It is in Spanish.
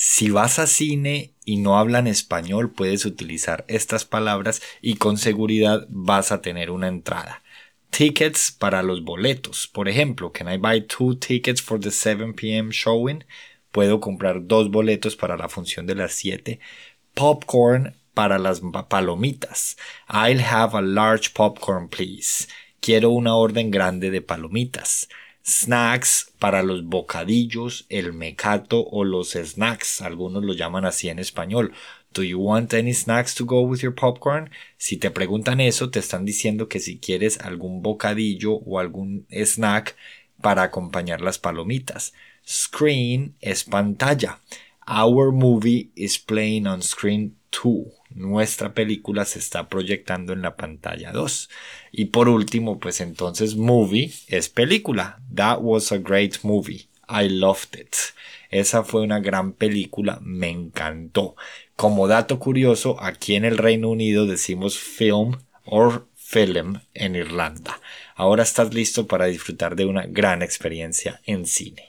Si vas a cine y no hablan español, puedes utilizar estas palabras y con seguridad vas a tener una entrada. Tickets para los boletos. Por ejemplo, can I buy two tickets for the 7 p.m. showing? Puedo comprar dos boletos para la función de las 7. Popcorn para las palomitas. I'll have a large popcorn, please. Quiero una orden grande de palomitas snacks para los bocadillos, el mecato o los snacks, algunos lo llaman así en español. Do you want any snacks to go with your popcorn? Si te preguntan eso, te están diciendo que si quieres algún bocadillo o algún snack para acompañar las palomitas. Screen es pantalla. Our movie is playing on screen 2 nuestra película se está proyectando en la pantalla 2. Y por último, pues entonces movie es película. That was a great movie. I loved it. Esa fue una gran película, me encantó. Como dato curioso, aquí en el Reino Unido decimos film or film en Irlanda. Ahora estás listo para disfrutar de una gran experiencia en cine.